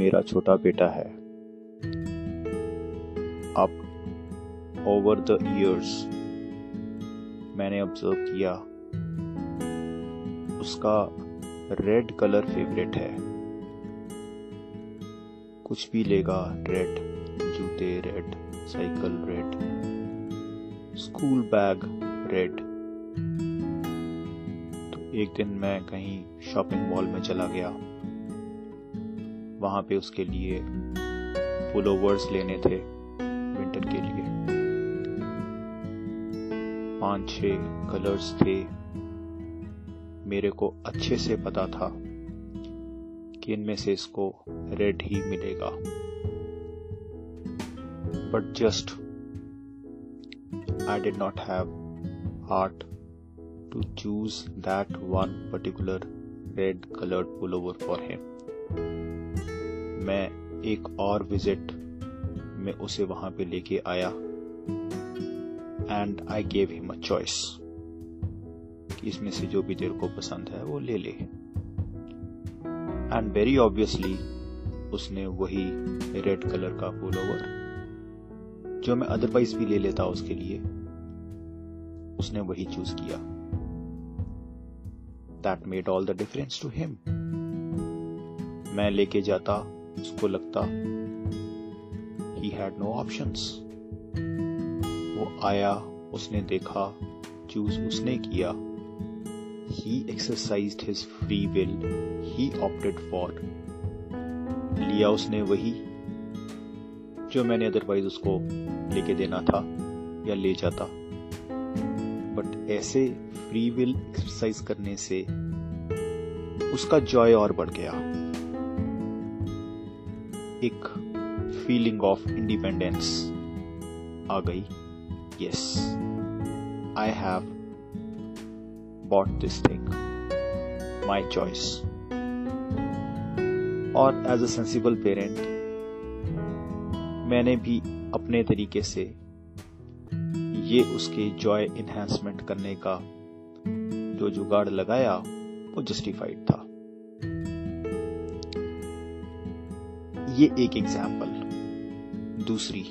मेरा छोटा बेटा है। अब ओवर द इयर्स मैंने ऑब्ज़र्व किया, उसका रेड कलर फेवरेट है। कुछ भी लेगा रेड जूते red cycle red school bag red तो एक दिन मैं कहीं शॉपिंग मॉल में चला गया। वहाँ पे उसके लिए पुलोवर्स लेने थे विंटर के लिए। पाँच छ कलर्स थे। मेरे को अच्छे से पता था कि इनमें से इसको रेड ही मिलेगा। But just I did not have heart to choose that one particular red coloured pull for him मैं एक और विज़िट में उसे वहाँ पे लेके आया and I gave him a choice इसमें से जो भी तेरे को पसंद है वो ले ले। एंड वेरी ऑब्वियसली उसने वही रेड कलर का पुलोवर जो मैं अदरवाइज़ भी ले लेता उसके लिए, उसने वही चूज़ किया। That made all the difference to him मैं लेके जाता उसको लगता ही हैड नो ऑप्शंस वो आया, उसने देखा चूज़ उसने किया। He exercise his free will he opted for लिया उसने वही जो मैंने अदरवाइज़ उसको लेके देना था या ले जाता। बट ऐसे फ्री विल एक्सरसाइज करने से उसका जॉय और बढ़ गया। एक फीलिंग ऑफ़ इंडिपेंडेंस आ गई। Yes I have bought this thing my choice और एज अ सेंसिबल पेरेंट मैंने भी अपने तरीके से ये उसके जॉय इन्हेंसमेंट करने का जो जुगाड़ लगाया, वो जस्टिफाइड था। ये एक एग्ज़ाम्पल दूसरी,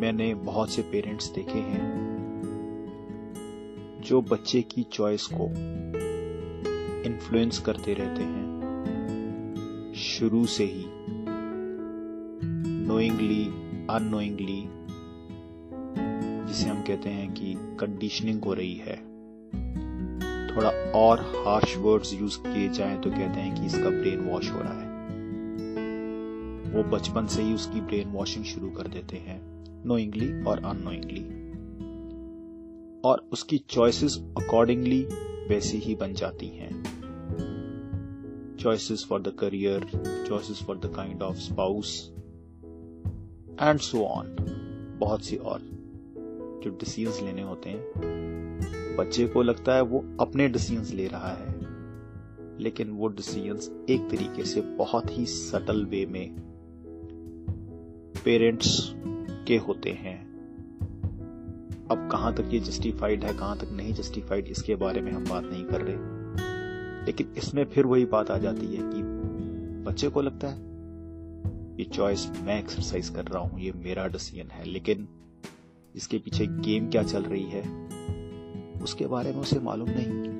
मैंने बहुत से पेरेंट्स देखे हैं जो बच्चे की चॉइस को इन्फ्लुएंस करते रहते हैं। शुरू से ही नोइंगली अनोइंगली जिसे हम कहते हैं कि कंडीशनिंग हो रही है। थोड़ा और हार्श वर्ड्स यूज़ किए जाएँ तो कहते हैं कि इसका ब्रेन वॉश हो रहा है। वो बचपन से ही उसकी ब्रेन वॉशिंग शुरू कर देते हैं नोइंगली और अनोइंगली और उसकी चॉइसेस अकॉर्डिंगली वैसी ही बन जाती हैं। Choices for the career choices for the kind of spouse and so on बहुत सी और जो डिसीज़न लेने होते हैं। बच्चे को लगता है वो अपने डिसीजंस ले रहा है। लेकिन वो डिसीजंस एक तरीके से बहुत ही सटल वे में पेरेंट्स के होते हैं। अब कहाँ तक ये जस्टिफाइड है, कहाँ तक नहीं जस्टिफाइड इसके बारे में हम बात नहीं कर रहे। लेकिन इसमें फिर वही बात आ जाती है कि बच्चे को लगता है, ये चॉइस मैं एक्सरसाइज कर रहा हूँ, ये मेरा डिसीज़न है, लेकिन इसके पीछे गेम क्या चल रही है? उसके बारे में उसे मालूम नहीं।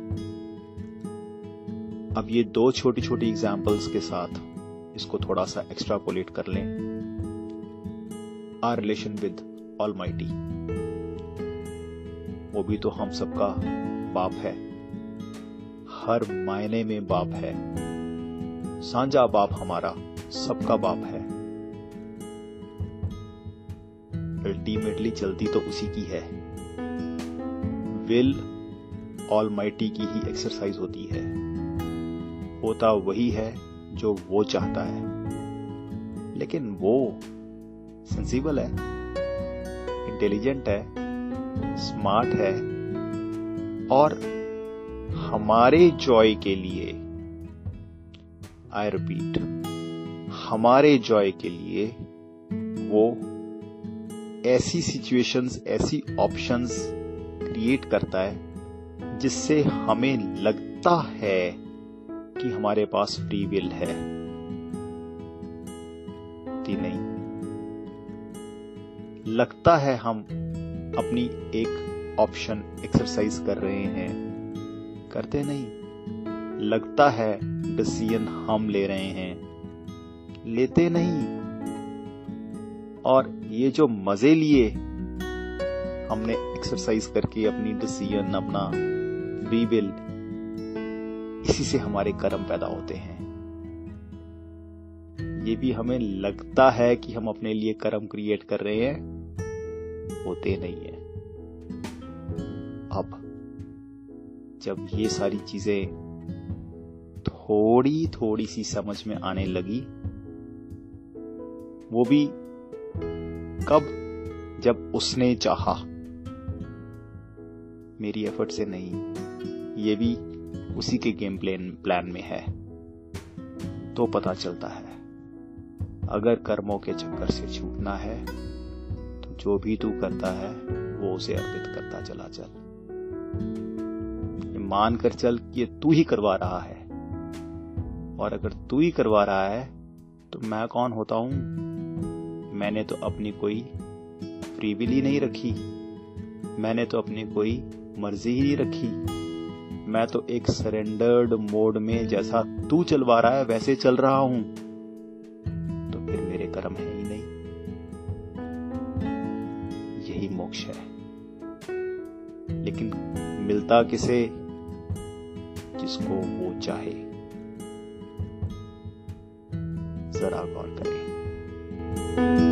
अब ये दो छोटी छोटी एग्जाम्पल्स के साथ इसको थोड़ा सा एक्स्ट्रापोलेट कर लें। आर रिलेशन विद ऑल वो भी तो हम सबका बाप है। हर मायने में बाप है। सांझा बाप हमारा सबका बाप है। अल्टीमेटली चलती तो उसी की है। विल ऑल माइटी की ही एक्सरसाइज होती है। होता वही है जो वो चाहता है। लेकिन वो सेंसिबल है इंटेलिजेंट है स्मार्ट है और हमारे जॉय के लिए आई रिपीट हमारे जॉय के लिए वो ऐसी सिचुएशंस ऐसी ऑप्शंस क्रिएट करता है, जिससे हमें लगता है कि हमारे पास फ्री विल है। नहीं? लगता है हम अपनी एक ऑप्शन एक्सरसाइज कर रहे हैं। करते नहीं। लगता है डिसीज़न हम ले रहे हैं। लेते नहीं। और ये जो मज़े लिए हमने एक्सरसाइज करके अपनी डिसीज़न अपना फ्री विल इसी से हमारे कर्म पैदा होते हैं। ये भी हमें लगता है कि हम अपने लिए कर्म क्रिएट कर रहे हैं, होते नहीं है। अब जब ये सारी चीज़ें थोड़ी थोड़ी सी समझ में आने लगी, वो भी कब? जब उसने चाहा। मेरी एफर्ट से नहीं, ये भी उसी के गेम प्लान प्लान में है। तो पता चलता है, अगर कर्मों के चक्कर से छूटना है तो जो भी तू करता है, वो उसे अर्पित करता चला चल। मान कर चल कि ये तू ही करवा रहा है। और अगर तू ही करवा रहा है तो मैं कौन होता हूँ? मैंने तो अपनी कोई फ्री विल ही नहीं रखी। मैंने तो अपनी कोई मर्ज़ी ही रखी। मैं तो एक सरेंडर्ड मोड में जैसा तू चलवा रहा है, वैसे चल रहा हूँ। तो फिर मेरे कर्म है ही नहीं। यही मोक्ष है। लेकिन मिलता किसे? जिसको वो चाहे। जरा गौर करें।